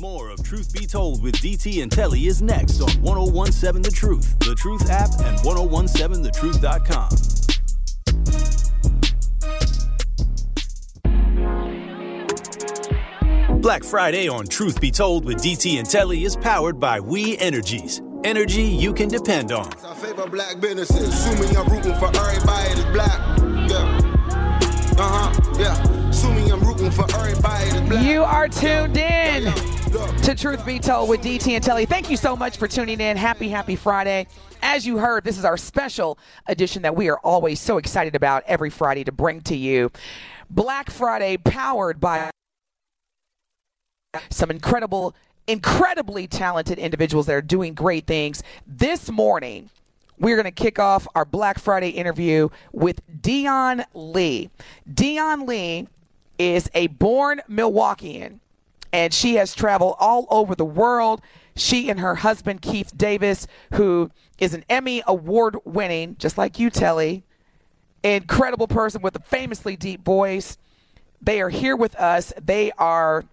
More of Truth Be Told with DT and Telly is next on 1017 The Truth, The Truth app, and 1017thetruth.com. Black Friday on Truth Be Told with DT and Telly is powered by We Energies. Energy you can depend on. I favor black businesses. Assuming I'm rooting for everybody that's black. Yeah. Uh huh. Yeah. Assuming I'm rooting for everybody that's black. You are tuned in Yeah, yeah. To Truth Be Told with DT and Telly. Thank you so much for tuning in. Happy, happy Friday. As you heard, this is our special edition that we are always so excited about every Friday to bring to you. Black Friday powered by some incredible, incredibly talented individuals that are doing great things. This morning, we're going to kick off our Black Friday interview with Dion Lee. Dion Lee is a born Milwaukeean, and she has traveled all over the world. She and her husband, Keith Davis, who is an Emmy award winning, just like you, Telly, incredible person with a famously deep voice. They are here with us. They are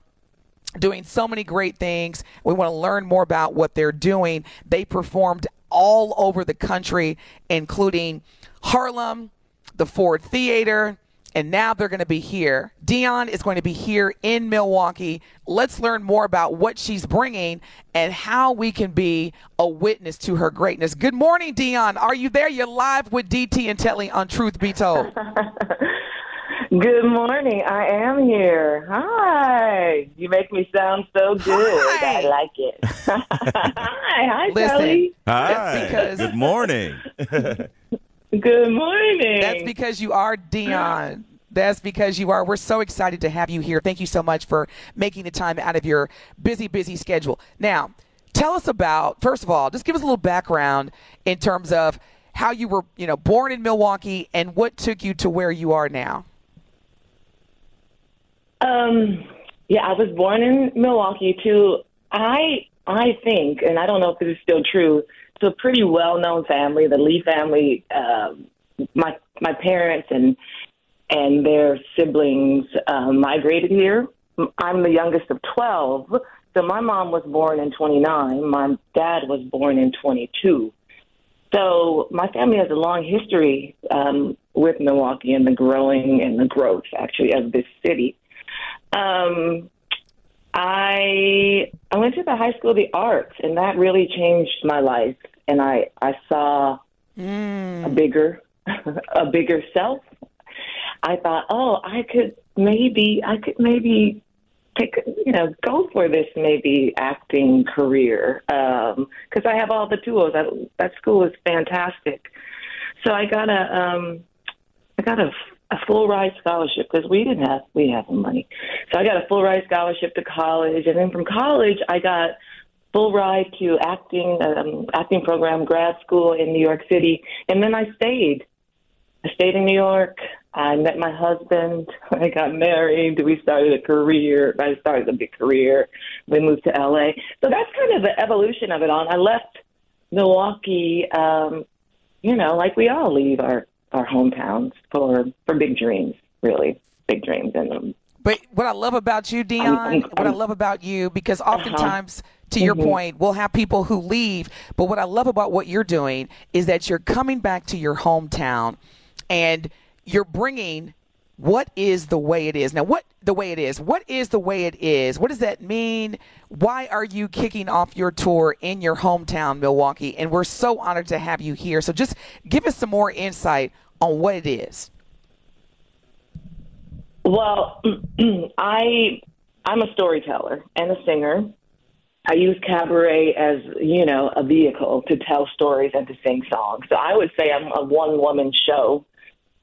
doing so many great things. We want to learn more about what they're doing. They performed all over the country, including Harlem, the Ford Theater, and now they're going to be here. Dion is going to be here in Milwaukee. Let's learn more about what she's bringing and how we can be a witness to her greatness. Good morning, Dion. Are you there? You're live with DT and Telly on Truth Be Told. Good morning. I am here. Hi. You make me sound so good. Hi. I like it. Hi. Hi, Listen, Kelly. Hi. Because- Good morning. Good morning. That's because you are Dion. That's because you are. We're so excited to have you here. Thank you so much for making the time out of your busy, busy schedule. Now, tell us about, first of all, just give us a little background in terms of how you were, you know, born in Milwaukee and what took you to where you are now. Um, yeah, I was born in Milwaukee too. I I think, and I don't know if this is still true. It's a pretty well known family, the Lee family. Um, my my parents and and their siblings um, migrated here. I'm the youngest of twelve, so my mom was born in 29. My dad was born in 22. So my family has a long history um, with Milwaukee and the growing and the growth, actually, of this city. Um, I I went to the High School of the Arts, and that really changed my life. And I I saw a bigger a bigger self. I thought, oh, I could maybe I could maybe take you know go for this maybe acting career because I have all the tools. That that school is fantastic. So I got a um, I got a, a full ride scholarship because we didn't have we have the money. So I got a full ride scholarship to college, and then from college I got full ride to acting um, acting program grad school in New York City, and then I stayed. I stayed in New York. I met my husband. I got married. We started a career. I started a big career. We moved to LA. So that's kind of the evolution of it. And I left Milwaukee, um, you know, like we all leave our, our hometowns for, for big dreams, really. Big dreams. And um, But what I love about you, Dion, I'm- what I love about you, because oftentimes, to your point, we'll have people who leave. But what I love about what you're doing is that you're coming back to your hometown and you're bringing what is the way it is. Now, what the way it is? What is the way it is? What does that mean? Why are you kicking off your tour in your hometown, Milwaukee? And we're so honored to have you here. So just give us some more insight on what it is. Well, I I'm a storyteller and a singer. I use cabaret as you know a vehicle to tell stories and to sing songs. So I would say I'm a one woman show,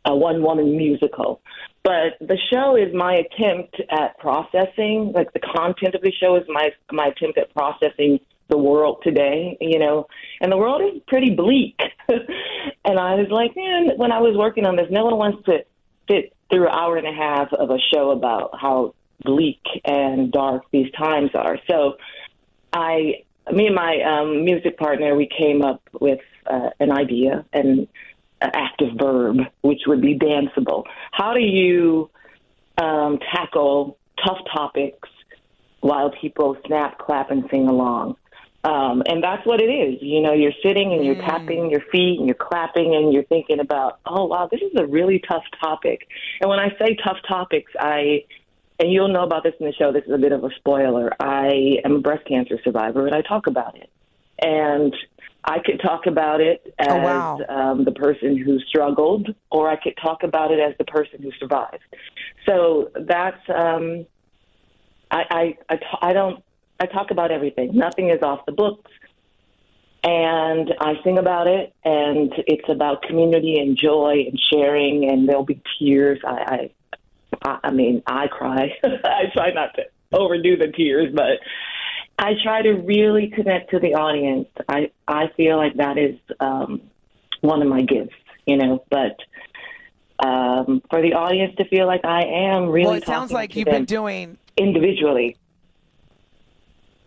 a one woman musical. But the show is my attempt at processing, like the content of the show is my my attempt at processing the world today, you know, and the world is pretty bleak. and I was like, man, when I was working on this, no one wants to sit through an hour and a half of a show about how bleak and dark these times are. So I, me and my um, music partner, we came up with uh, an idea, an active verb, which would be danceable. How do you um, tackle tough topics while people snap, clap, and sing along. Um, and that's what it is. You know, you're sitting and you're tapping your feet and you're clapping and you're thinking about, oh, wow, this is a really tough topic. And when I say tough topics, I, and you'll know about this in the show, this is a bit of a spoiler. I am a breast cancer survivor and I talk about it. And I could talk about it as Oh, wow. um, the person who struggled, or I could talk about it as the person who survived. So that's um, I I I, t- I don't I talk about everything. Nothing is off the books, and I sing about it, and it's about community and joy and sharing, and there'll be tears. I I, I- I mean I cry. I try not to overdo the tears, but I try to really connect to the audience. I I feel like that is um, one of my gifts, you know. But um, for the audience to feel like I am really well, it sounds like you've been doing individually.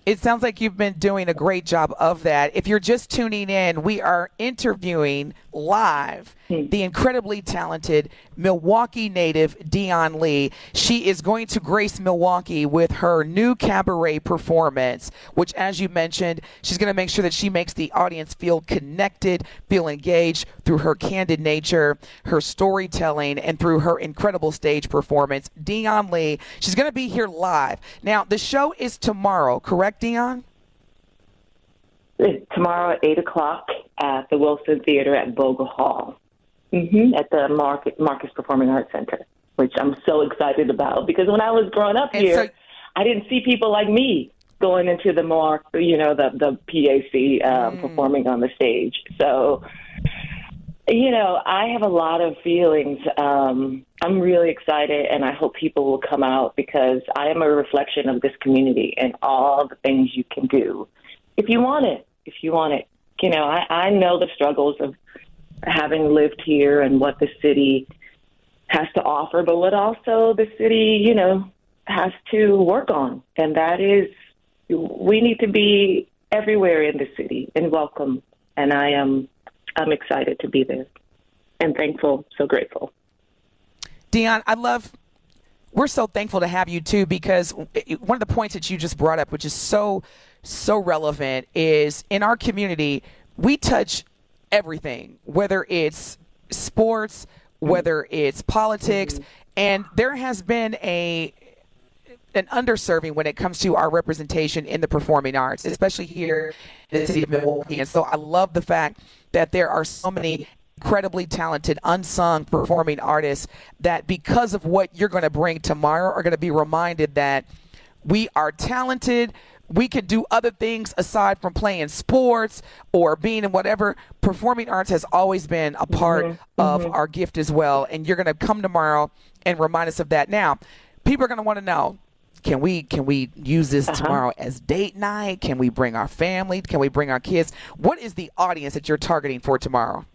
It sounds like you've been doing a great job of that. If you're just tuning in, we are interviewing live Hmm. the incredibly talented Milwaukee native Dion Lee. She is going to grace Milwaukee with her new cabaret performance, which, as you mentioned, she's going to make sure that she makes the audience feel connected, feel engaged through her candid nature, her storytelling, and through her incredible stage performance. Dion Lee, she's going to be here live. Now, the show is tomorrow, correct, Dion? It's tomorrow at eight o'clock at the Wilson Theater at Vogel Hall, hmm at the Market, Marcus Performing Arts Center, which I'm so excited about because when I was growing up And here, so- I didn't see people like me going into the more, you know, the the PAC um, performing on the stage. So, you know, I have a lot of feelings. Um, I'm really excited, and I hope people will come out because I am a reflection of this community and all the things you can do if you want it. If you want it, you know, I, I know the struggles of having lived here and what the city has to offer, but what also the city, you know, has to work on, and that is we need to be everywhere in the city and welcome. And I am, I'm excited to be there, and thankful, so grateful. Dion, I love. We're so thankful to have you too because one of the points that you just brought up, which is so so relevant, is in our community we touch everything, whether it's sports, whether it's politics, and there has been a an underserving when it comes to our representation in the performing arts, especially here in the city of Milwaukee. And so I love the fact that there are so many incredibly talented unsung performing artists that because of what you're going to bring tomorrow are going to be reminded that we are talented we could do other things aside from playing sports or being in whatever. Performing arts has always been a part mm-hmm. of mm-hmm. our gift as well and you're going to come tomorrow and remind us of that. Now people are going to want to know can we can we use this uh-huh. tomorrow as date night? Can we bring our family? Can we bring our kids? What is the audience that you're targeting for tomorrow?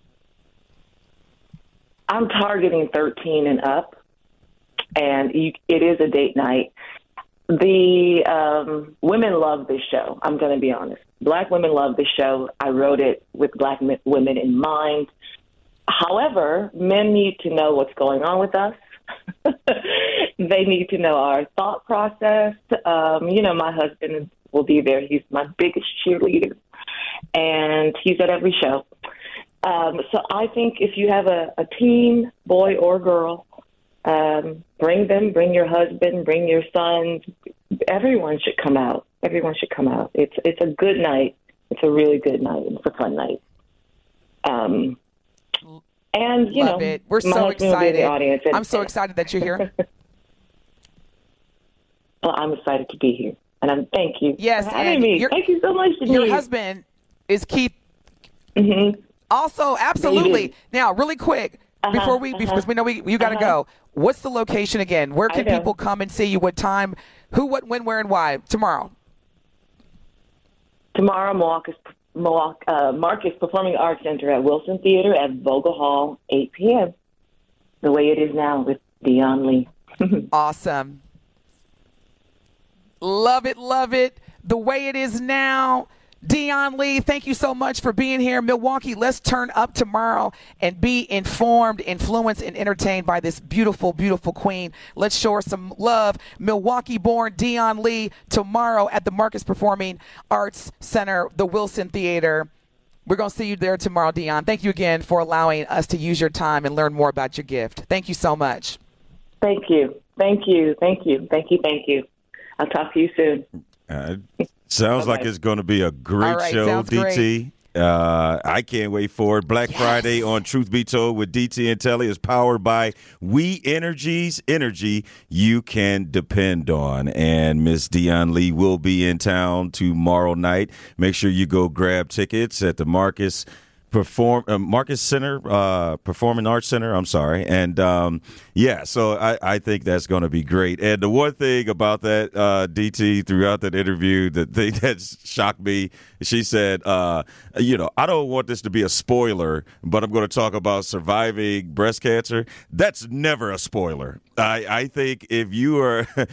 I'm targeting 13 and up, and you, it is a date night. The um, women love this show. I'm going to be honest. Black women love this show. I wrote it with black m- women in mind. However, men need to know what's going on with us. they need to know our thought process. Um, you know, my husband will be there. He's my biggest cheerleader, and he's at every show. Um, so I think if you have a, a teen, boy or girl, um, bring them, bring your husband, bring your sons. Everyone should come out. Everyone should come out. It's it's a good night. It's a really good night. It's a fun night. Um, and you love know, it we're so husband will be in excited audience. and- i'm so excited that you're here Well, I'm excited to be here, and I'm thank you Yes, for having me. your- Thank you so much, your Denise. husband is keith Mhm. Also, absolutely. Now, really quick, Uh-huh, before we because we know we you got to Uh-huh. go. What's the location again? Where can people come and see you? What time? Who? What? When? Where? And why? Tomorrow. Tomorrow, Milwaukee's, Milwaukee, uh, Marcus Performing Arts Center at Wilson Theater at Vogel Hall, 8 p.m. The way it is now with Dion Lee. Awesome. Love it. Love it. The way it is now. Dion Lee, thank you so much for being here. Milwaukee, let's turn up tomorrow and be informed, influenced, and entertained by this beautiful, beautiful queen. Let's show her some love. Milwaukee born Dion Lee tomorrow at the Marcus Performing Arts Center, the Wilson Theater. We're going to see you there tomorrow, Dion. Thank you again for allowing us to use your time and learn more about your gift. Thank you so much. Thank you. Thank you. Thank you. Thank you. Thank you. I'll talk to you soon. Uh, sounds like it's going to be a great right, show, DT. Uh, I can't wait for it. Black Friday on Truth Be Told with DT and Telly is powered by We Energies Energy you can depend on. And Miss Dion Lee will be in town tomorrow night. Make sure you go grab tickets at the Marcus perform uh, Marcus Center, uh, Performing Arts Center. I'm sorry, and um, yeah, so I, I think that's going to be great. And the one thing about that uh, DT throughout that interview, the thing that shocked me, she said, uh, you know, I don't want this to be a spoiler, but I'm going to talk about surviving breast cancer. That's never a spoiler. I, I think if you are a,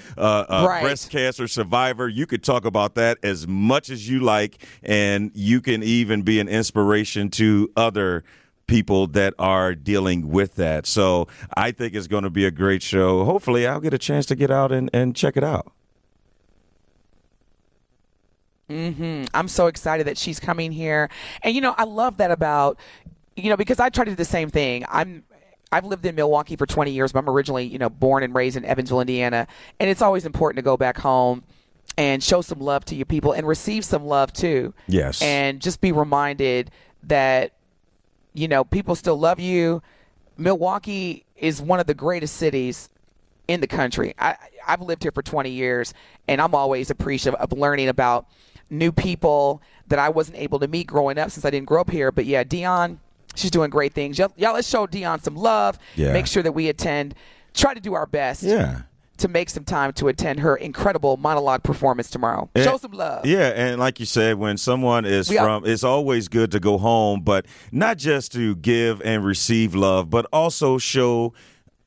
a Right. breast cancer survivor, you could talk about that as much as you like, and you can even be an inspiration to other people that are dealing with that. So I think it's going to be a great show. Hopefully, I'll get a chance to get out and, and check it out. Mm-hmm. I'm so excited that she's coming here. And you know, I love that about you know because I try to do the same thing. I'm I've lived in Milwaukee for 20 years, but I'm originally, you know, born and raised in Evansville, Indiana, and it's always important to go back home and show some love to your people and receive some love too. Yes. And just be reminded that you know, people still love you. Milwaukee is one of the greatest cities in the country. I, I've lived here for 20 years, and I'm always appreciative of learning about new people that I wasn't able to meet growing up since I didn't grow up here. But yeah, Dion, she's doing great things. Y'all, y'all let's show Dion some love. Yeah. Make sure that we attend. Try to do our best Yeah. to make some time to attend her incredible monologue performance tomorrow. And- show some love. Yeah, and like you said, when someone is We are- from, it's always good to go home, but not just to give and receive love, but also show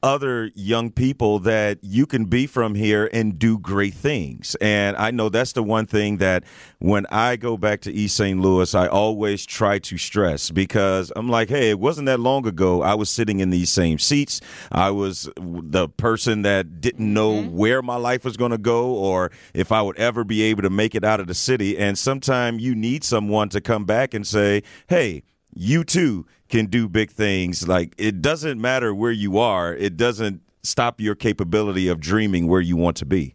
other young people that you can be from here and do great things. And I know that's the one thing that when I go back to East St. Louis, I always try to stress because I'm like, hey, it wasn't that long ago I was sitting in these same seats. I was the person that didn't know mm-hmm. where my life was going to go or if I would ever be able to make it out of the city. And sometimes you need someone to come back and say, hey, you too can do big things. Like it doesn't matter where you are, it doesn't stop your capability of dreaming where you want to be.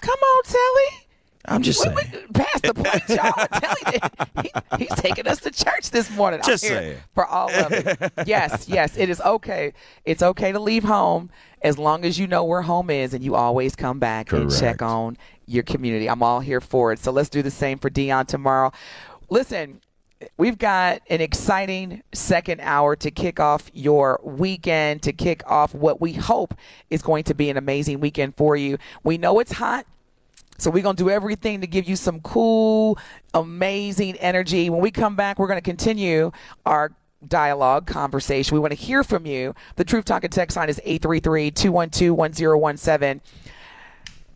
Come on, Telly. I'm just saying. Wait, wait, Pass the point, y'all. I'm telling you, he, he's taking us to church this morning. I'm Just here saying. for all of it. yes, yes, it is okay. It's okay to leave home as long as you know where home is, and you always come back and check on your community. I'm all here for it. So let's do the same for Dion tomorrow. Listen. We've got an exciting second hour to kick off your weekend, to kick off what we hope is going to be an amazing weekend for you. We know it's hot. So we're going to do everything to give you some cool, amazing energy. When we come back, we're going to continue our dialogue conversation. We want to hear from you. The Truth Talk and text line is 833-212-1017.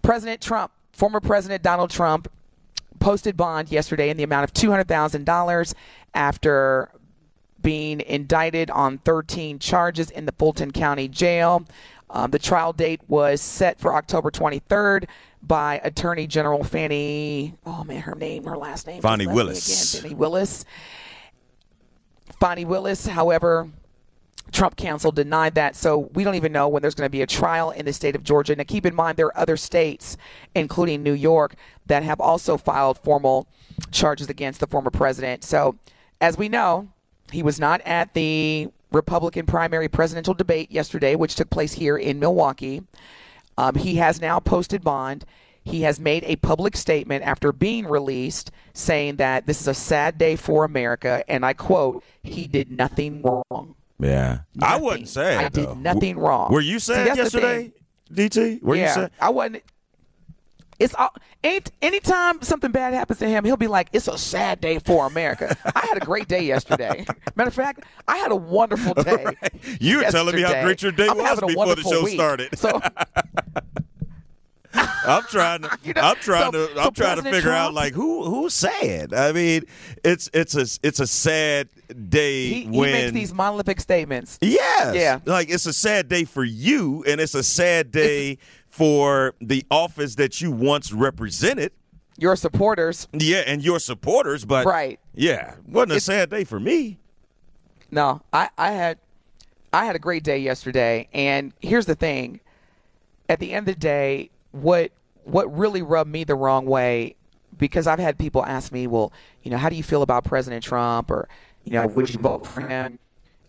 President Trump, former President Donald Trump, posted bond yesterday in the amount of $200,000 after being indicted on 13 charges in the Fulton County Jail. Um, the trial date was set for October 23rd by Attorney General Fani. Oh man, her name, her last name, Fani just left me Willis. Fani Willis. Fani Willis, however, Trump counsel denied that. So we don't even know when there's going to be a trial in the state of Georgia. Now, keep in mind, there are other states, including New York, that have also filed formal charges against the former president. So, as we know, he was not at the Republican primary presidential debate yesterday, which took place here in Milwaukee. Um, he has now posted bond. He has made a public statement after being released saying that this is a sad day for America. And I quote, he did nothing wrong. Yeah. I Nothing. wasn't sad. I did nothing W- wrong. Were you sad yesterday, DT? Were you yeah, sad? I wasn't. It's all, ain't anytime something bad happens to him, he'll be like, "It's a sad day for America." I had a great day yesterday. Matter of fact, I had a wonderful day. You were telling me how great your day I'm was before the show week. started. So I'm trying to. You know, I'm trying so- to. I'm trying to figure out like who who's sad. I mean, it's it's a it's a sad day He, he when makes these monolithic statements. Yes. Yeah. Like it's a sad day for you, and it's a sad day for the office that you once represented. Your supporters. Yeah, and your supporters, but Right. Yeah, wasn't a sad day for me. No, I, I had I had a great day yesterday, and here's the thing: at the end of the day, what what really rubbed me the wrong way, because I've had people ask me, well, you know, how do you feel about President Trump, or you know, would you vote for him?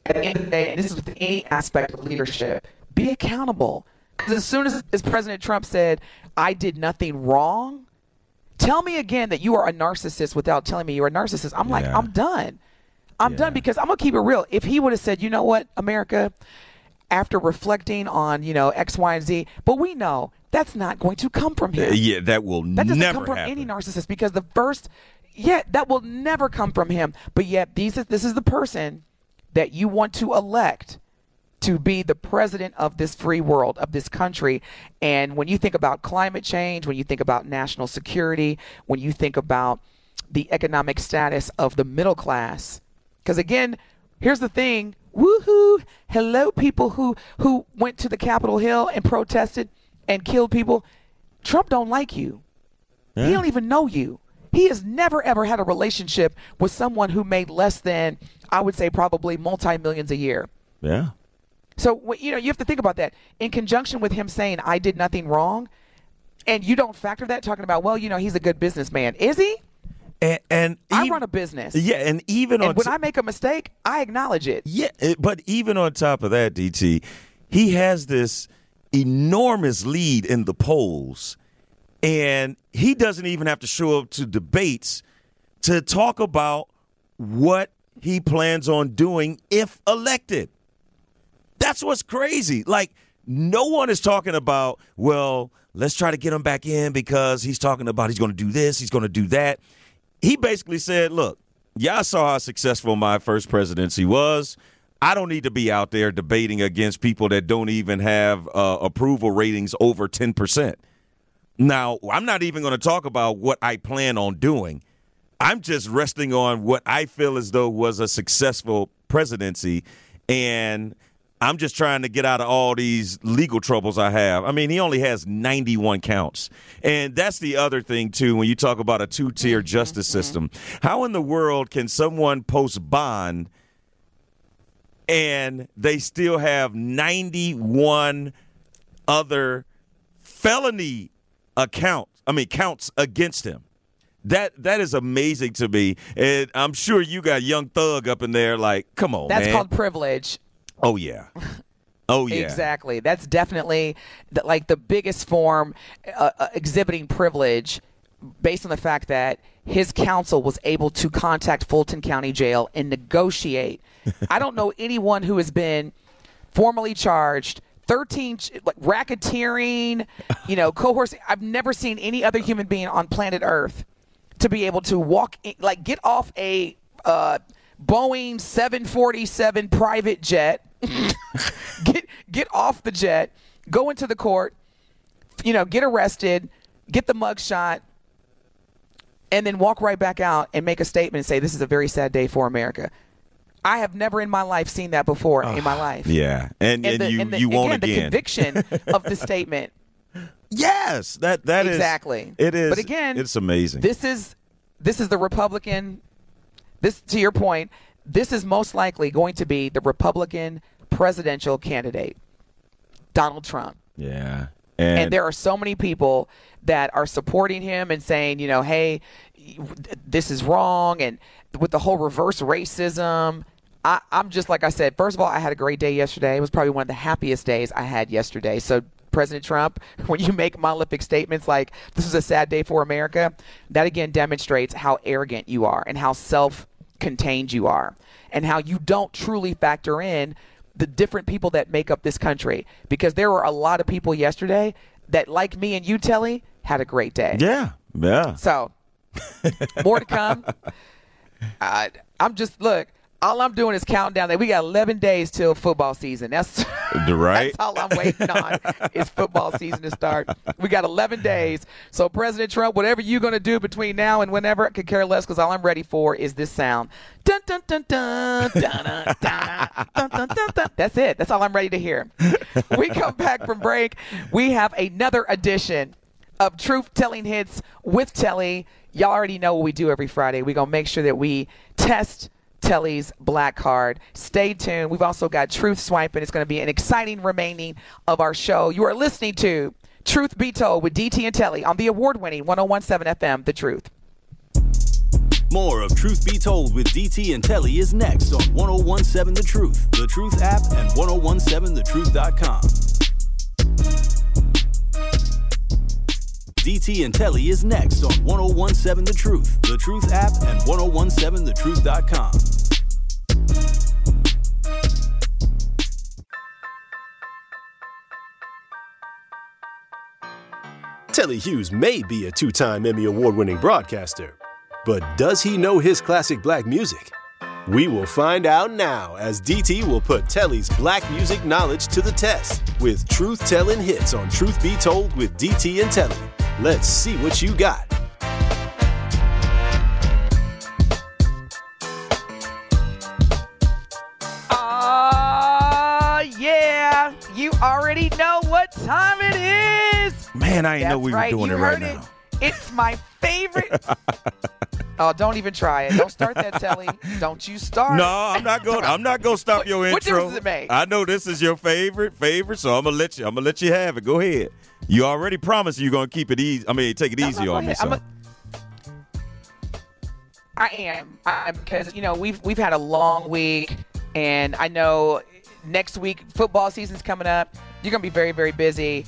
At the end of the day, and this is with any aspect of leadership, be accountable. Because as soon as, as President Trump said, "I did nothing wrong," tell me again that you are a narcissist without telling me you're a narcissist. I'm like, I'm done. I'm Yeah. done because I'm gonna keep it real. If he would have said, you know what, America, after reflecting on you know X, Y, and Z, but we know that's not going to come from him. Uh, yeah, that will That doesn't never come from happen. any narcissist because the first, yeah, that will never come from him. But yet, these is, this is the person that you want to elect to be the president of this free world, of this country. And when you think about climate change, when you think about national security, when you think about the economic status of the middle class, because again, here's the thing. Woohoo! Hello, people who who went to the Capitol Hill and protested and killed people. Trump don't like you. He don't even know you. He has never ever had a relationship with someone who made less than I would say probably multi millions a year. Yeah. So you know you have to think about that in conjunction with him saying I did nothing wrong, and you don't factor that talking about well you know he's a good businessman is he? And, and I run a business. Yeah, and even on And when t- I make a mistake, I acknowledge it. Yeah, it- but even on top of that, DT, he has this enormous lead in the polls, and he doesn't even have to show up to debates to talk about what he plans on doing if elected. That's what's crazy. Like, no one is talking about, well, let's try to get him back in because he's talking about he's going to do this, he's going to do that. He basically said, look, y'all saw how successful my first presidency was. I don't need to be out there debating against people that don't even have uh, approval ratings over 10%. Now, I'm not even going to talk about what I plan on doing. I'm just resting on what I feel as though was a successful presidency. And I'm just trying to get out of all these legal troubles I have. I mean, he only has 91 counts. And that's the other thing, too, when you talk about a two tier mm-hmm. justice mm-hmm. system. How in the world can someone post bond and they still have 91 other felony accounts, I mean, counts against him? That that is amazing to me, and I'm sure you got young thug up in there. Like, come on, That's man. called privilege. Oh yeah. Oh yeah. Exactly. That's definitely the, like the biggest form uh, uh, exhibiting privilege based on the fact that his counsel was able to contact Fulton County Jail and negotiate. I don't know anyone who has been formally charged 13 like racketeering, you know, coerce. I've never seen any other human being on planet Earth to be able to walk in, like get off a uh, Boeing 747 private jet, get get off the jet, go into the court, you know, get arrested, get the mug shot, and then walk right back out and make a statement and say this is a very sad day for America. I have never in my life seen that before in my life. Yeah, and and, the, you and the, you won't again, the conviction of the statement. Yes, that that is exactly. It is. But again, it's amazing. This is this is the Republican. This to your point. This is most likely going to be the Republican presidential candidate, Donald Trump. yeah, And, there are so many people that are supporting him and saying, you know, hey, this is wrong, and with the whole reverse racism. I, I'm just like I said. First of all, I had a great day yesterday. It was probably one of the happiest days I had yesterday. So President Trump, when you make monolithic statements like "This is a sad day for America," that again demonstrates how arrogant you are and how self-contained you are, and how you don't truly factor in the different people that make up this country. Because there were a lot of people yesterday that, like me and you, Telly, had a great day. yeah, yeah. So, more to come. Uh, I'm just look all I'm doing is counting down that we got 11 days till football season. That's right. that's all I'm waiting on is football season to start. We got 11 days. So President Trump, whatever you're going to do between now and whenever, I could care less because all I'm ready for is this sound. Dun, dun, dun, dun, dun, dun, dun, dun, That's it. That's all I'm ready to hear. We come back from break. We have another edition of Truth Telling Hits with Telly. Y'all already know what we do every Friday. We're going to make sure that we test – Telly's black card. Stay tuned. We've also got Truth Swiping. It's going to be an exciting remaining of our show. You are listening to Truth Be Told with DT and Telly on the award winning 1017 FM, The Truth. More of Truth Be Told with DT and Telly is next on 1017 The Truth, The Truth app, and 1017thetruth.com. DT and Telly is next on 1017 The Truth, The Truth app, and 1017thetruth.com. Telly Hughes may be a two time Emmy Award winning broadcaster, but does he know his classic black music? We will find out now as DT will put Telly's black music knowledge to the test with truth telling hits on Truth Be Told with DT and Telly. Let's see what you got. Man, I didn't know we right. were doing you it right heard it. now. It's my favorite. oh, don't even try it. Don't start that, Telly. Don't you start. No, I'm not going. I'm not going to stop What- your what intro. difference does it make? I know this is your favorite, favorite, so I'm gonna let you. I'm gonna let you have it. Go ahead. You already promised you're gonna keep it easy. I mean, take it No, no, easy go on me. So. I'm a- I am. I, because you know we've we've had a long week, and I know next week football season's coming up. You're gonna be very very busy,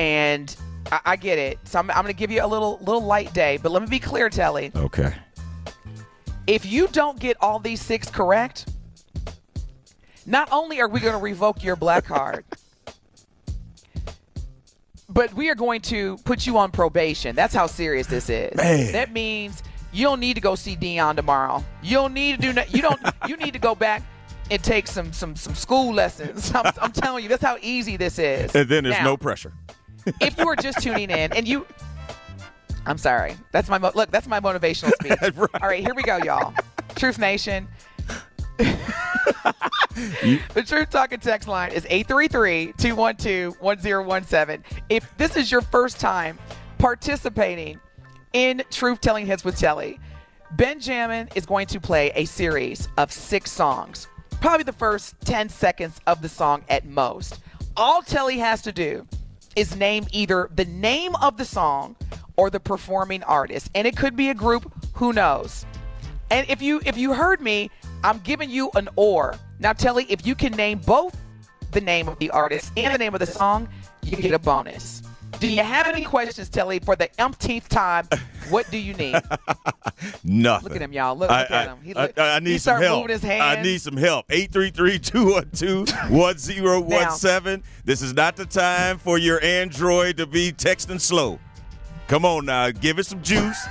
and I, I get it. So I'm, I'm gonna give you a little little light day. But let me be clear, Telly. okay. If you don't get all these six correct, not only are we going to revoke your black card, but we are going to put you on probation. That's how serious this is. Man. That means you don't need to go see Dion tomorrow. You don't need to do no- you don't you need to go back and take some some some school lessons. I'm, I'm telling you, that's how easy this is. And then there's Now, no pressure. If you were just tuning in and you I'm sorry. That's my mo- look. That's my motivational speech. Right. All right, here we go, y'all. Truth Nation. the Truth Talking text line is 833-212-1017. If this is your first time participating in Truth Telling Hits with Telly, Benjamin is going to play a series of six songs. Probably the first 10 seconds of the song at most. All Telly has to do is name either the name of the song or the performing artist. And it could be a group, who knows. And if you if you heard me, I'm giving you an or. Now Telly, if you can name both the name of the artist and the name of the song, you get a bonus. Do you have any questions, Telly, for the umpteenth time? What do you need? Nothing. Look at him, y'all. Look, I, look at I- him. He I- look- I need he some help. moving his hands. I need some help. 833-212-1017. This is not the time for your Android to be texting slow. Come on now, give it some juice.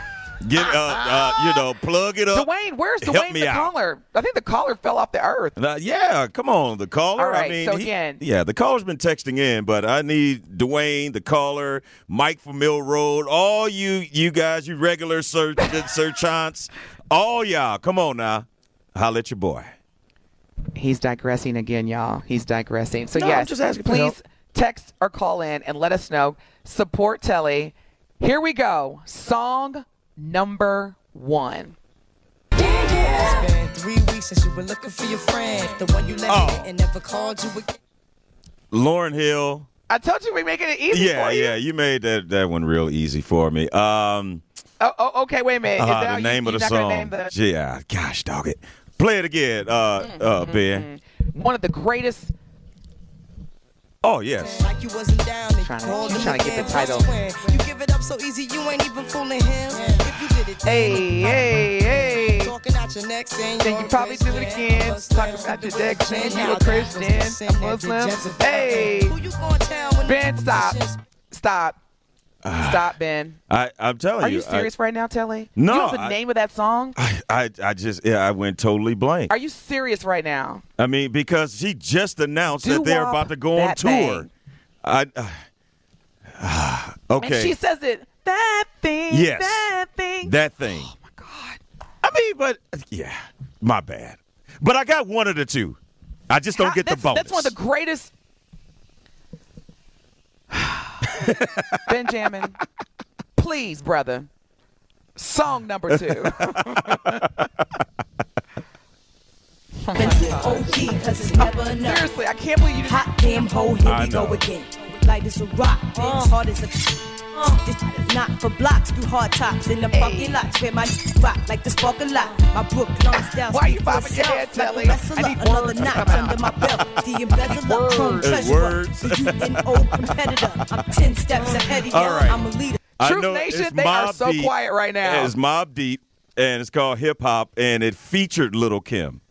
Get uh, uh you know, plug it up. Dwayne, where's Help Dwayne me the out. caller? I think the caller fell off the earth. Yeah, come on, the caller. All right, I mean, so he- again- yeah, the caller's been texting in, but I need Dwayne, the caller, Mike from Mill Road, all you you guys, you regular search searchants, all y'all, come on now, holla at your boy. He's digressing again, y'all. He's digressing. So No, I'm yes, just asking for please help. text or call in and let us know. Support Telly. Here we go. Song number one. It's been three weeks since you were looking for your friend. The one you let Oh. and never called you again. Lauryn Hill. I told you we making it easy Yeah, for you. yeah, you made that that one real easy for me. Um, Oh, oh, okay. Wait a minute. Is uh, that the you- name you're of the song. the- Mm-hmm, Yeah, gosh, dog it. Play it again, uh, uh, Ben. one of the greatest. Oh yes. Like you wasn't down and Trying to- you called she's him trying to get the title. You give it up so easy, you ain't even fooling him. If you did it, then Hey, hey, hey. Talking out your neck saying Then you're you a probably do it again. But Talking about your you dick, do it saying again. you a Now that was the Christian, sin a Muslim. Hey. Who you gonna tell when Ben, stop. Stop. Stop, Ben. I, I'm telling you. Are you. you serious right now, Telly? No, You know the I- name of that song? I, I, I just, yeah, I went totally blank. Are you serious right now? I mean, because she just announced that they're about to go on tour. thing. I, uh, okay. And she says it. That thing. Yes. That thing. That thing. oh my God. I mean, but yeah, my bad. But I got one of the two. I just don't How- get the that's, bonus. That's one of the greatest. Benjamin, please, brother. Song number two. OG, cause it's never. Seriously, I can't believe you didn't. Hot damn hoe, here we go again. Light as a rock, bitch, uh. hard as a. Uh. This is not for blocks through hard tops in the parking lots where my rock like the spark a lot. My Brooklyn style. Why you speak for bobbing your itself head, Telly? wrestler. I need Another words. notch under my belt. The embezzler, chrome Words. treasurer. Words. The UNO competitor. I'm ten steps ahead of y'all. right. I'm a leader. I Truth know Nation, it's they are so Deep. quiet right now. It's Mobb Deep, and it's called Hip Hop, and it featured Little Kim.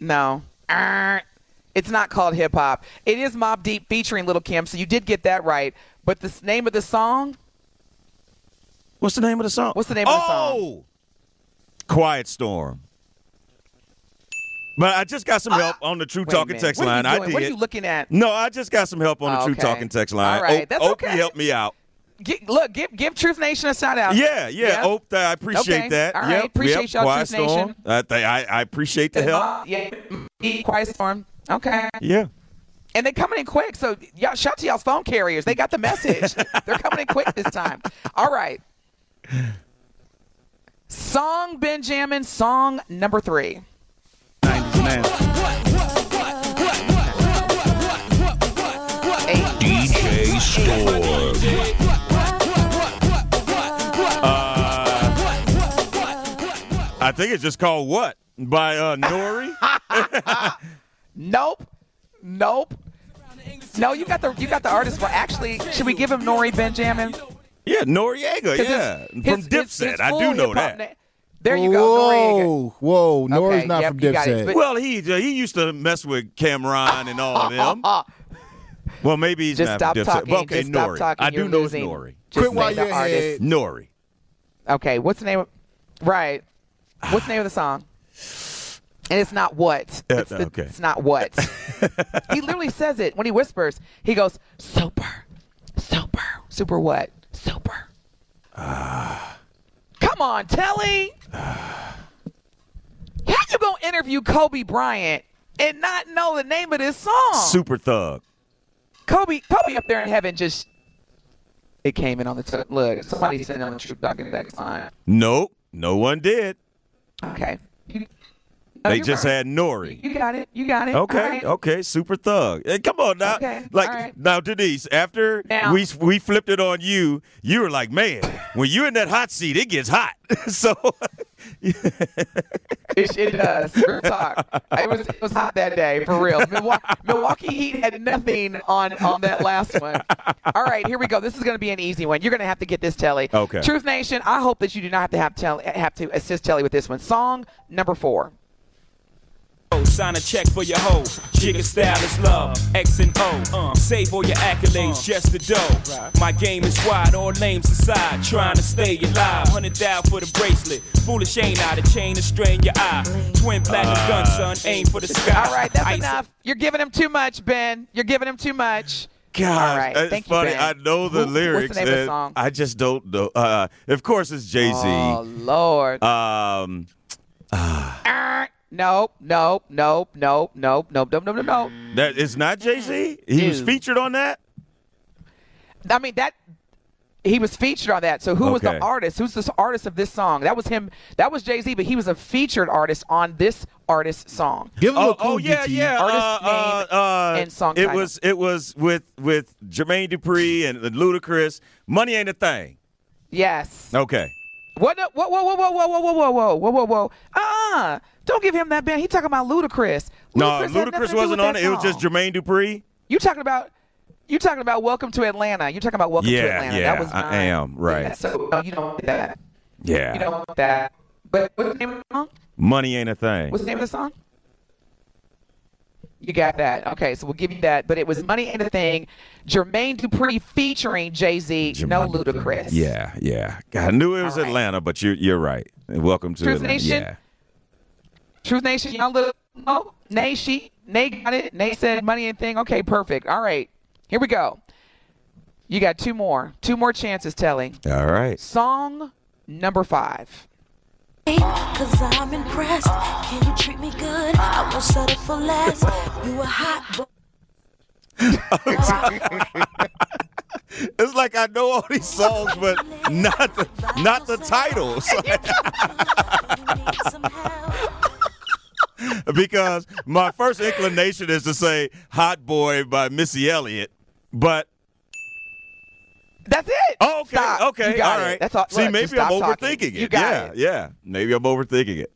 No. Arr. It's not called hip hop. It is Mobb Deep featuring Little Kim, so you did get that right. But the name of the song, What's the name of the song? What's the name of the song? Oh, Quiet Storm. But I just got some help on the True Ah! Wait a Talking text What are you line. I doing? What are did. you looking at? no, I just got some help on the Oh, True okay. Talking text line. All right, Ope- that's Opie okay. helped me out. Get, look, give give Truth Nation a shout out. Yeah, yeah. Ope, I appreciate Okay. that. All right. Yep, Appreciate yep. y'all, Quiet Truth Nation. Storm. I, I, I appreciate the And help. Mob- yeah, Quiet Storm. Okay. Yeah. And they're coming in quick. So y'all shout to y'all's phone carriers. They got the message. they're coming in quick this time. All right. Song Benjamin, song number three. DJ Storm. I think it's just called What? By uh, Nori. Nope. Nope. No, you got the you got the artist. For actually, should we give him Nori Benjamin? yeah, Noreaga. Yeah. his- From his- Dipset. his I do know that. na- there you go, Noreaga. Whoa, whoa. Nori's Okay, not yep, from you got it. Dipset. But- Well, he uh, he used to mess with Cam'ron and all of them. Well, maybe he's Just not stop Dipset. talking. Well, okay, Just stop Nori. talking. I do know it's Nori. Just Quit while name the you're artist. ahead. Nori. Okay, what's the name of right? What's the name of the song? And it's not what. Uh, It's, okay. it's not what. he literally says it when he whispers. He goes, super, super, super what? Super. Come on, Telly. How you gonna interview Kobe Bryant and not know the name of this song? Super Thug. Kobe, Kobe up there in heaven just. It came in on the t- look. Somebody sent on the truth talking text line. Nope. No one did. Okay. No, They just right. had Nori. You got it. You got it. Okay, right. okay, super thug. Hey, come on now, Okay, like right. now, Denise. After Now- we we flipped it on you, you were like, man, when you're in that hot seat, it gets hot. so It, it does. Real talk. It was it was hot that day for real. Milwaukee, Milwaukee Heat had nothing on on that last one. All right, here we go. This is going to be an easy one. You're going to have to get this, Telly. Okay. Truth Nation. I hope that you do not have to have Telly, have to assist Telly with this one. Song number four. Sign a check for your hoe. Jigga style is love. X and O. Save all your accolades, just the dough. My game is wide, all names aside. Trying to stay alive. Hundred thou for the bracelet. Foolish ain't I? The chain to strain your eye. Twin platinum gun, son. Aim for the sky. All right, that's Ice- enough. You're giving him too much, Ben. You're giving him too much. God, All right, it's thank funny. Ben. I know the Who- lyrics, What's the name of the song? I just don't know. Uh, of course, it's Jay Z. Oh Lord. um, Ah, Nope, nope, nope, nope, nope, nope, nope, nope, nope, nope. that it's not Jay Z. He was featured on that. I mean that he was featured on that. So who was Okay. the artist? Who's the artist of this song? That was him. That was Jay Z, but he was a featured artist on this artist's song. Give him a Oh, clue, oh yeah, DT. yeah. Artist uh, name uh, uh, and song It title. was it was with with Jermaine Dupri and, and Ludacris. Money ain't a thing. Yes. Okay. What? the- Whoa, whoa, whoa, whoa, whoa, whoa, whoa, whoa, whoa, whoa, whoa. Ah, don't give him that band. He talking about Ludacris. No, Ludacris wasn't on it. It was just. Jermaine Dupri. You talking about? You talking about Welcome to Atlanta? You talking about Welcome to Atlanta? yeah, that was I am, right. Yeah, so no, you don't want that. Yeah. You don't want that. But what's the name of the song? Money ain't a thing. What's the name of the song? You got that. Okay, so we'll give you that. But it was Money Ain't a Thing, Jermaine Dupri featuring Jay Z, no Ludacris. Yeah, yeah. I knew it was All right. Atlanta, but you're you're right. Welcome to the Truth Atlanta. Nation? Yeah. Truth Nation, y'all little oh, Nay she Nay got it. Nay said money and thing. Okay, perfect. All right. Here we go. You got two more. Two more chances, Telly. All right. Song number five. Cause I'm impressed. Can you treat me good? I won't settle for less. You a hot boy. It's like I know all these songs, but not the, not the titles. because my first inclination is to say "Hot Boy" by Missy Elliott, but That's it. oh, okay, Stop. okay, You got all it. That's all. See, Look, maybe I'm stop talking. overthinking it. You got yeah, it. yeah. Maybe I'm overthinking it.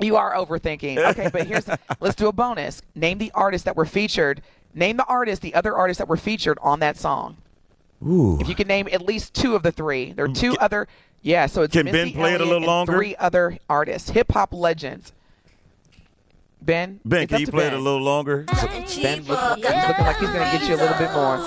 You are overthinking. Okay, but here's let's do a bonus. Name the artists that were featured. Name the artist, the other artists that were featured on that song. Ooh. If you can name at least two of the three, there are mm, two other. Yeah, so it's Can Ben Missy play it a little longer? Three other artists, hip hop legends. Ben, Ben, can you play Ben. it a little longer? Ben, look, he's looking like he's gonna get you a little bit more.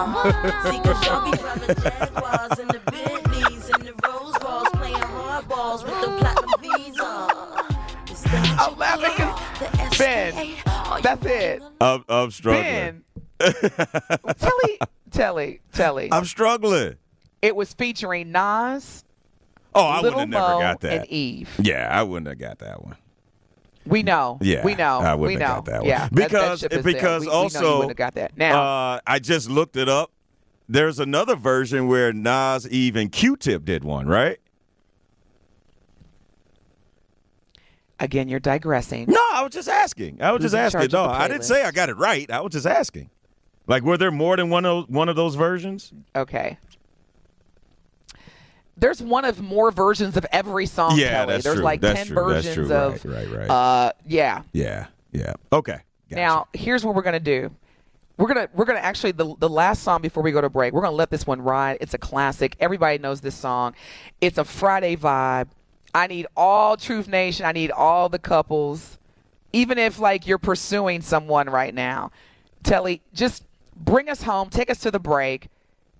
I want. See, cause y'all be driving Jaguars and the Bentleys and the Rolls Royce playing hardballs with the platinum Visa. Is that I'm laughing kid? 'cause- Ben, SKA? Are you that's it. I'm, I'm struggling. Ben, Telly, Telly, Telly. I'm struggling. It was featuring Nas, Oh, I would Little have never Mo, got that. and Eve. Yeah, I wouldn't have got that one. We know. Yeah, we know. I we wouldn't know. have got that one. Yeah, that- that because because We- we also have got that. Now, uh, I just looked it up. There's another version where Nas, Eve, and Q-Tip did one, right? again, you're digressing. No, I was just asking. I was Who's just asking. No, I didn't say I got it right. I was just asking. Like, were there more than one of one of those versions? Okay. There's one of more versions of every song. Yeah, Kelly. that's There's true. like That's ten true. That's versions of. Right, right, right. Uh, yeah. Yeah, yeah. Okay. Gotcha. Now, here's what we're gonna do. We're gonna we're gonna actually the the last song before we go to break. We're gonna let this one ride. It's a classic. Everybody knows this song. It's a Friday vibe. I need all Truth Nation. I need all the couples. Even if like you're pursuing someone right now, Telly, just bring us home. Take us to the break.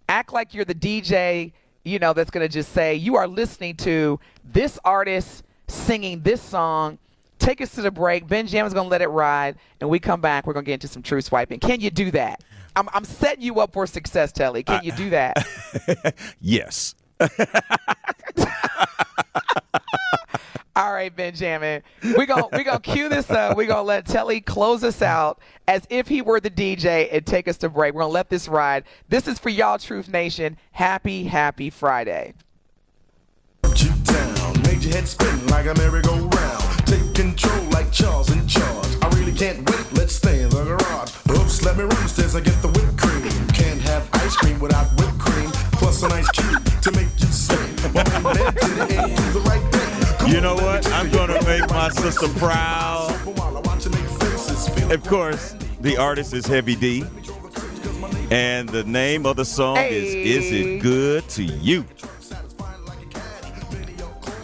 Act like you're the DJ. You know that's gonna just say you are listening to this artist singing this song. Take us to the break. Ben Jam is going to let it ride, and we come back. We're going to get into some true swiping. Can you do that? I'm, I'm setting you up for success, Telly. Can you do that? yes. All right, Benjamin. We're going we gonna cue this up. We're going to let Telly close us out as if he were the DJ and take us to break. We're going to let this ride. This is for y'all, Truth Nation. Happy, happy Friday. your head spin like a merry-go-round. Take control like Charles in charge. I really can't wait. Let's stay in the garage. Oops, let me run get the whipped cream. Can't have ice cream without whipped cream. Plus an ice cube to make you sing. Dad to the end, the right thing. You know what? I'm going to make my sister proud. While I watch you make faces, feel Of course, the artist is Heavy D. And the name of the song is Is It Good to You?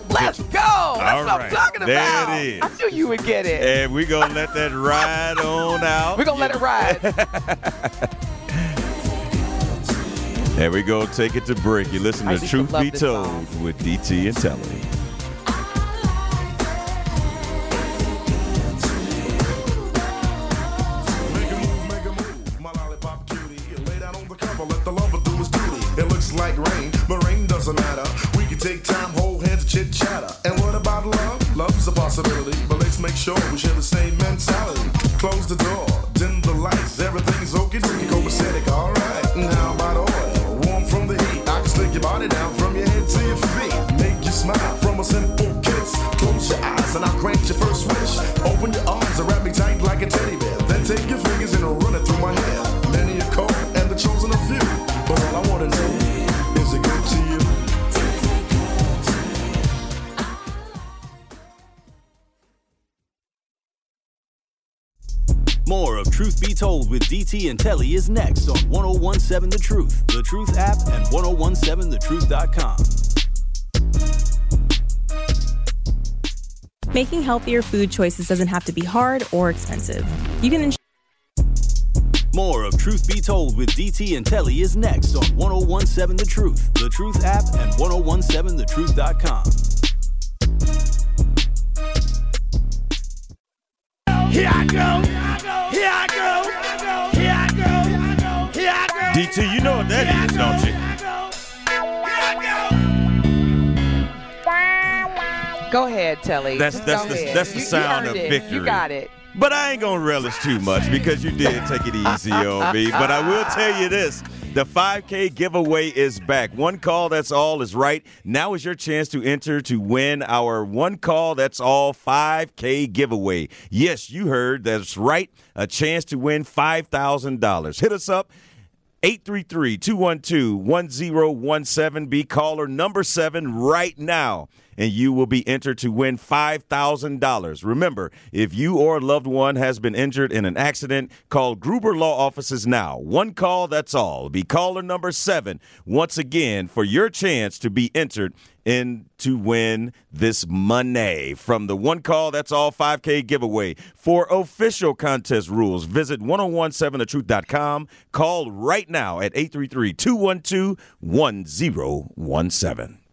Let's go. That's All what I'm right. talking There about. it is. I knew you would get it. And we're going to let that ride on out. We're going to let it ride. there we go take it to break. You listen I to Truth Be Told song. with DT and Telly. But Told DT and Telly is next on 1017 The Truth, The Truth app, and 1017thetruth.com. Making healthier food choices doesn't have to be hard or expensive. You can ensure More of Truth Be Told with DT and Telly is next on 1017 The Truth, The Truth app, and 1017thetruth.com. Here I go. Know what that is, don't you? Go ahead, Telly. That's that's Go the ahead. that's the You- you sound of earned it. victory. You got it. But I ain't gonna relish too much because you did take it easy on me. But I will tell you this. The 5K giveaway is back. One call, that's all is right. Now is your chance to enter to win our one call, that's all 5K giveaway. Yes, you heard that's right. A chance to win $5,000. Hit us up. 833-212-1017. Be caller number seven right now, and you will be entered to win $5,000. Remember, if you or a loved one has been injured in an accident, call Gruber Law Offices now. One call, that's all. Be caller number seven once again for your chance to be entered in to win this money from the one call that's all 5k giveaway for official contest rules visit 1017thetruth.com call right now at 833-212-1017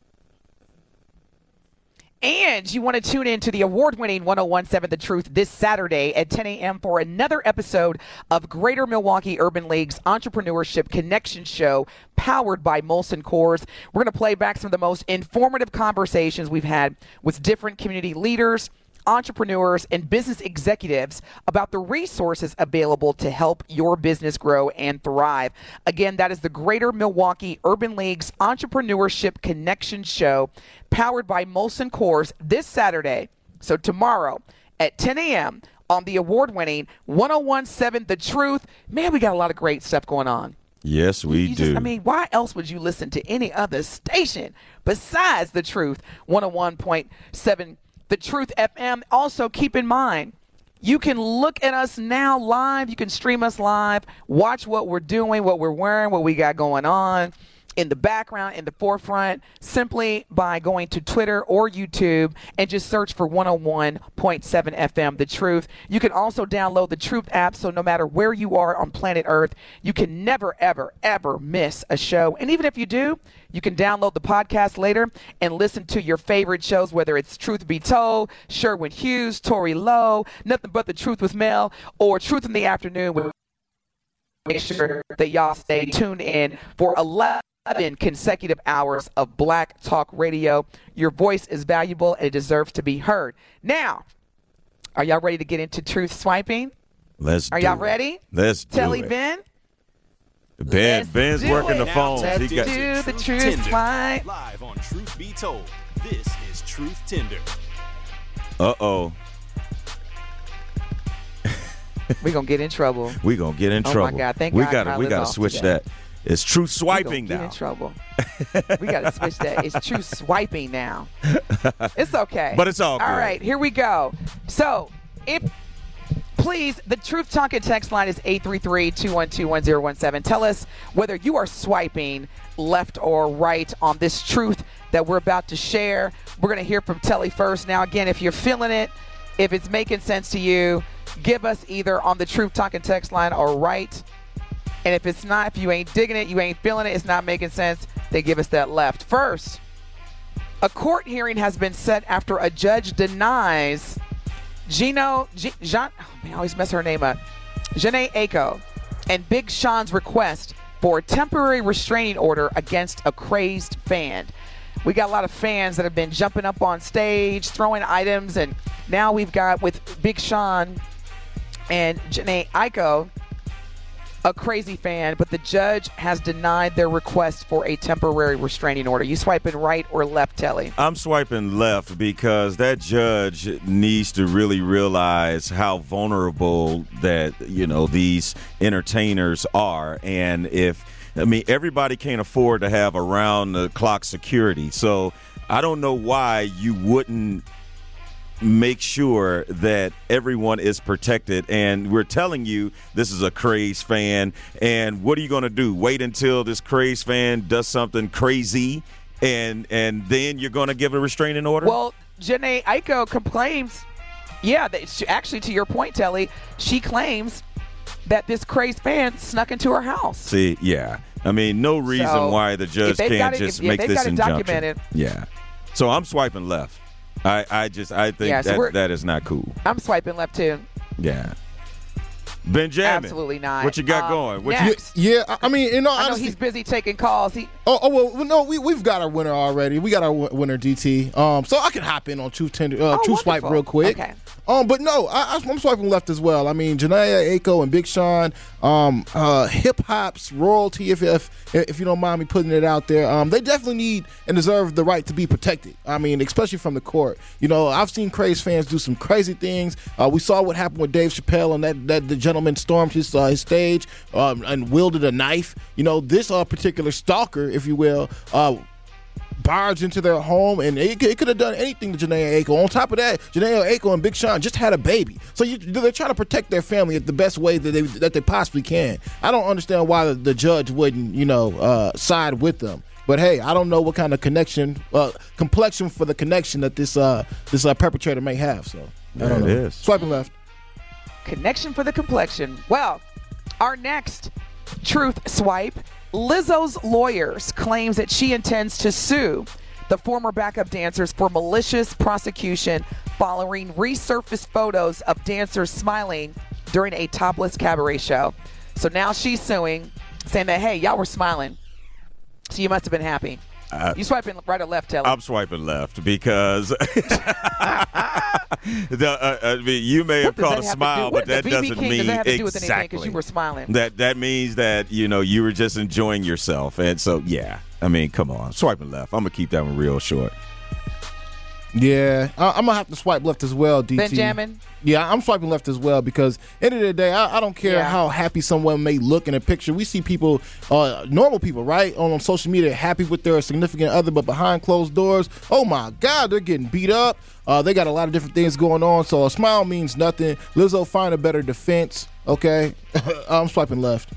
And you want to tune in to the award winning 1017 The Truth this Saturday at 10 a.m. for another episode of Greater Milwaukee Urban League's Entrepreneurship Connection Show powered by Molson Coors. We're going to play back some of the most informative conversations we've had with different community leaders entrepreneurs and business executives about the resources available to help your business grow and thrive. Again, that is the Greater Milwaukee Urban League's Entrepreneurship Connection Show, powered by Molson Coors, this Saturday. So tomorrow at 10 a.m. on the award winning 1017 The Truth. Man, we got a lot of great stuff going on. yes we You do just- I mean, why else would you listen to any other station besides The Truth 101.7 The Truth FM? Also, keep in mind, you can look at us now live. You can stream us live, watch what we're doing, what we're wearing, what we got going on in the background, in the forefront, simply by going to Twitter or YouTube and just search for 101.7 FM, The Truth. You can also download the Truth app, so no matter where you are on planet Earth, you can never, ever, ever miss a show. And even if you do, you can download the podcast later and listen to your favorite shows, whether it's Truth Be Told, Sherwin Hughes, Tory Lowe, Nothing But the Truth with Mel, or Truth in the Afternoon with make sure that y'all stay tuned in for 11 consecutive hours of black talk radio your voice is valuable and it deserves to be heard now are y'all ready to get into truth swiping let's are do y'all it. ready let's do telly it. ben ben ben's working it. the Now phones let's he got do the truth Tinder. swipe Live on Truth Be Told. This is Truth Tinder. uh-oh we're gonna get in trouble we gonna get in Oh my trouble God, thank we God gotta we gotta switch today. that it's true swiping get now in trouble we gotta switch that it's true swiping now it's okay But it's all all good. right here we go so if please, the Truth Talking text line is 833-212-1017. Tell us whether you are swiping left or right on this truth that we're about to share. We're going to hear from Telly first. Now, again, if you're feeling it, if it's making sense to you, give us either on the Truth Talking text line or right. And if it's not, if you ain't digging it, you ain't feeling it, it's not making sense, then give us that left. First, a court hearing has been set after a judge denies Gino, G, Jean, oh man, I always mess her name up. Jhené Aiko and Big Sean's request for a temporary restraining order against a crazed fan. We got a lot of fans that have been jumping up on stage, throwing items, and now we've got with Big Sean and Jhené Aiko a crazy fan, but the judge has denied their request for a temporary restraining order. You swiping right or left, Telly? I'm swiping left because that judge needs to really realize how vulnerable that you know these entertainers are, and if I mean everybody can't afford to have around the clock security, so I don't know why you wouldn't make sure that everyone is protected and we're telling you this is a craze fan and what are you going to do wait until this craze fan does something crazy and and then you're going to give a restraining order Well, Jhené Aiko complains. Yeah, that she, actually, to your point, Telly, she claims that this crazed fan snuck into her house. See, yeah. I mean, no reason So, why the judge can't it- just if- make they've this injunction. Yeah. So I'm swiping left. I, I just I think Yeah, so that we're- that is not cool. I'm swiping left too. Yeah. Benjamin. Absolutely not. What you got Um, going? What next. Yeah, I- I mean, you know, I know he's busy taking calls. He Oh, oh well, well, no, we we've got our winner already. We got our w- winner, DT. Um, so I can hop in on Truth Tinder, uh, Oh, Truth Swipe real quick. Okay. Um, but no, I, I'm swiping left as well. I mean, Janaya Aiko and Big Sean, um, uh, hip hop's royalty, if, if if you don't mind me putting it out there, um, they definitely need and deserve the right to be protected. I mean, especially from the court. You know, I've seen crazy fans do some crazy things. Uh, we saw what happened with Dave Chappelle and that that the gentleman stormed his uh, his stage um, and wielded a knife. You know, this uh, particular stalker, if you will, uh, barged into their home, and it, it could have done anything to Jhené Aiko. On top of that, Jhené Aiko and Big Sean just had a baby, so you, they're trying to protect their family at the best way that they that they possibly can. I don't understand why the, the judge wouldn't, you know, uh, side with them. But hey, I don't know what kind of connection, uh, complexion for the connection that this uh, this uh, perpetrator may have. So I don't know. is. Swiping left. connection for the complexion. Well, our next truth swipe Lizzo's lawyers claims that she intends to sue the former backup dancers for malicious prosecution following resurfaced photos of dancers smiling during a topless cabaret show. So now she's suing, saying that, hey, y'all were smiling. So you must have been happy. Uh, you swiping right or left, Telly? I'm swiping left because the, uh, I mean, you may have does caught a smile, but that does doesn't King- does mean that have to do with anything 'cause exactly you were smiling? That that means that you know you were just enjoying yourself, and so yeah. I mean, come on, swiping left. I'm gonna keep that one real short. Yeah, I, I'm gonna have to swipe left as well, DT. Benjamin? Yeah, I'm swiping left as well because end of the day, I, I don't care Yeah. how happy someone may look in a picture. We see people, uh, normal people, right, on, on social media, happy with their significant other, but behind closed doors, oh my God, they're getting beat up. Uh, they got a lot of different things going on. So a smile means nothing. Lizzo, find a better defense. Okay, I'm swiping left.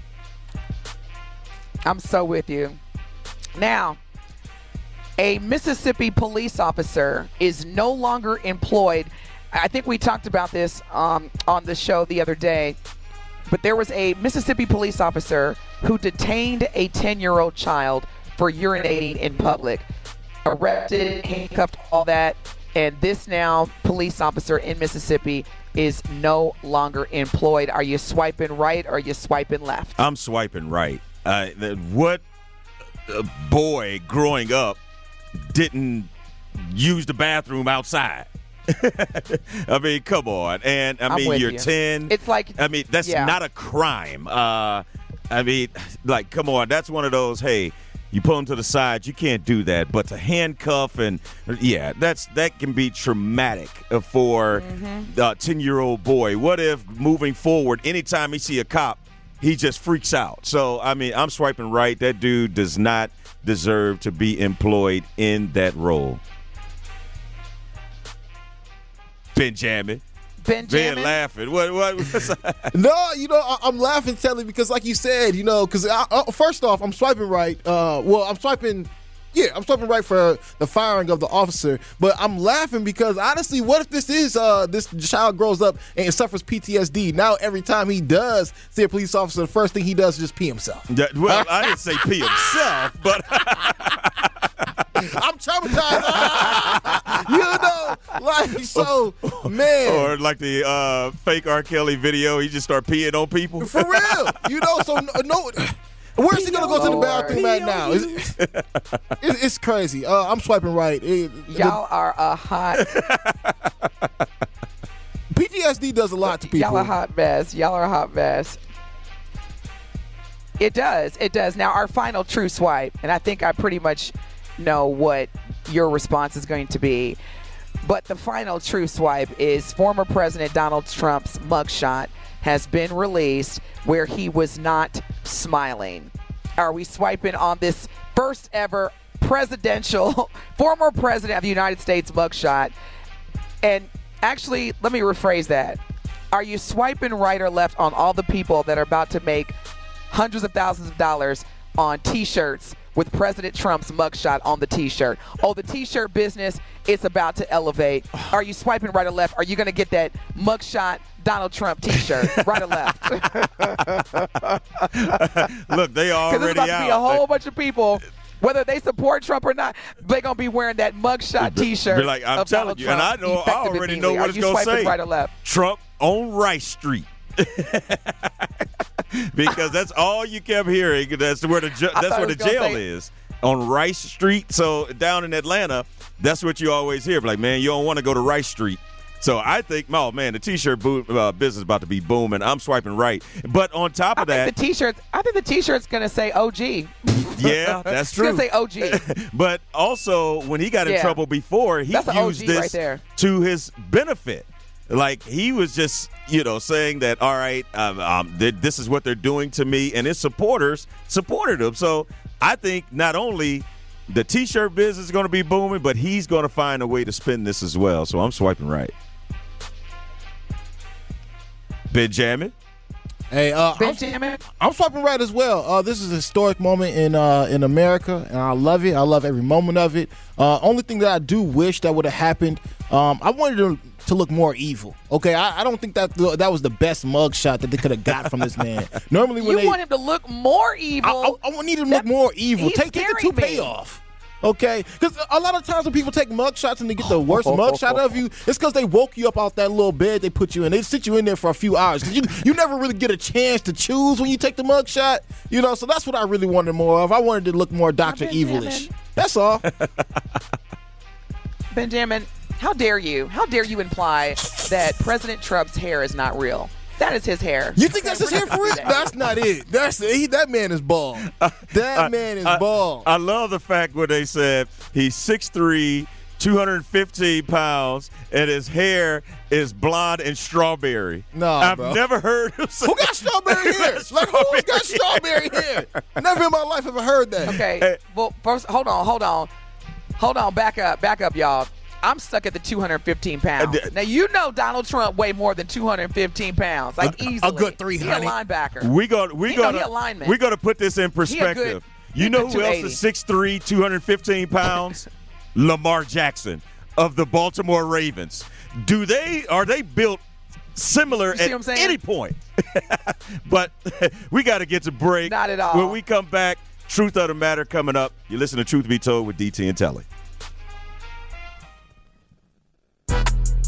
I'm so with you. Now, a Mississippi police officer is no longer employed. I think we talked about this um, on the show the other day, but there was a Mississippi police officer who detained a 10 year old child for urinating in public, arrested, handcuffed, all that. And this now police officer in Mississippi is no longer employed. Are you swiping right or are you swiping left? I'm swiping right. Uh, what uh, boy growing up didn't use the bathroom outside? I mean, come on. And I mean, you're you. 10. It's like- I mean, that's yeah. not a crime. Uh, I mean, like, come on. That's one of those, hey, you pull him to the side, you can't do that. But to handcuff and, yeah, that's that can be traumatic for Mm-hmm. a 10 year old boy. What if moving forward, anytime he see a cop, he just freaks out. So, I mean, I'm swiping right. That dude does not deserve to be employed in that role. Benjamin. Benjamin. Ben laughing. What? What? No, you know, I, I'm laughing, Telly, because like you said, you know, because uh, first off, I'm swiping right. Uh, well, I'm swiping. Yeah, I'm swiping right for the firing of the officer, but I'm laughing because honestly, what if this is uh this child grows up and suffers PTSD? Now every time he does see a police officer, the first thing he does is just pee himself. Yeah, well, I didn't say pee himself, but I'm traumatized. you know, like so, man. or like the uh, fake R. Kelly video, he just start peeing on people. For real, you know. So no, no where's he gonna go to the bathroom right now? It's, it's, it's crazy. Uh, I'm swiping right. It- Y'all are a hot. PTSD does a lot to people. Y'all are hot mess. Y'all are a hot mess. It does. It does. Now, our final true swipe, and I think I pretty much know what your response is going to be. But the final true swipe is former President Donald Trump's mugshot has been released where he was not smiling. Are we swiping on this first ever presidential, former president of the United States mugshot? And actually, let me rephrase that. Are you swiping right or left on all the people that are about to make hundreds of thousands of dollars on t shirts with President Trump's mugshot on the T-shirt. Oh, the T-shirt business is about to elevate. Are you swiping right or left? Are you going to get that mugshot Donald Trump T-shirt, right or left? Look, they Because already there's about to be a whole bunch of people. Whether they support Trump or not, they're gonna be wearing that mugshot T-shirt. Be like, I'm telling Donald you, and I know, I already know what Are it's gonna say. Right or left? Trump on Rice Street. because that's all you kept hearing. That's where the ju- that's where the jail say- is on Rice Street. So down in Atlanta, that's what you always hear. Like, man, you don't want to go to Rice Street. So I think, oh man, the t-shirt boom, uh, business is about to be booming. I'm swiping right, but on top of that, The T-shirt. I think the T-shirt's gonna say OG. yeah, that's true. It's gonna say OG. but also, when he got in Yeah. trouble before, he used OG this right there. to his benefit. Like he was just, you know, saying that, all right, um, um, th- this is what they're doing to me, and his supporters supported him. So I think not only the T-shirt business is going to be booming, but he's going to find a way to spin this as well. So I'm swiping right. Benjamin. Hey, uh, I'm, Benjamin. I'm swiping right as well. Uh, this is a historic moment in uh, in America, and I love it. I love every moment of it. Uh, only thing that I do wish that would have happened, um, I wanted to, to look more evil. Okay, I, I don't think that that was the best mug shot that they could have got from this man. Normally, when You they, want him to look more evil. I, I, I need him to look more evil. Take, take the toupee me. off. Okay, because a lot of times when people take mug shots and they get the worst mug shot of you, it's because they woke you up off that little bed they put you in. They sit you in there for a few hours. You, you never really get a chance to choose when you take the mug shot. You know, so that's what I really wanted more of. I wanted to look more Doctor Evilish. That's all. Benjamin, how dare you? How dare you imply that President Trump's hair is not real? That is his hair. You think that's his hair for real? That's not it. That's he, that man is bald. That man is I- bald. I love the fact where they said he's 6'3", 215 pounds, and his hair is blonde and strawberry. No, I've bro. never heard him say Who got strawberry hair? Like who's got strawberry hair? Never in my life ever heard that. Okay. Well, first, hold on, hold on, hold on. Back up, back up, y'all. I'm stuck at the 215 pounds. Uh, Now you know Donald Trump weigh more than 215 pounds, like A- a good 300. He a linebacker. We got we got a we got to put this in a good- perspective. you know who else 280. is 6'3", 215 pounds? Lamar Jackson of the Baltimore Ravens. Do they are they built similar at what I'm saying? any point? but we got to get to break. Not at all. When we come back, truth of the matter coming up. You listen to Truth Be Told with DT and Telly.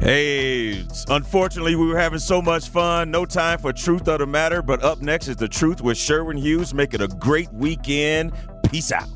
Hey, unfortunately, we were having so much fun. No time for Truth of the Matter, but up next is The Truth with Sherwin Hughes. Make it a great weekend. Peace out.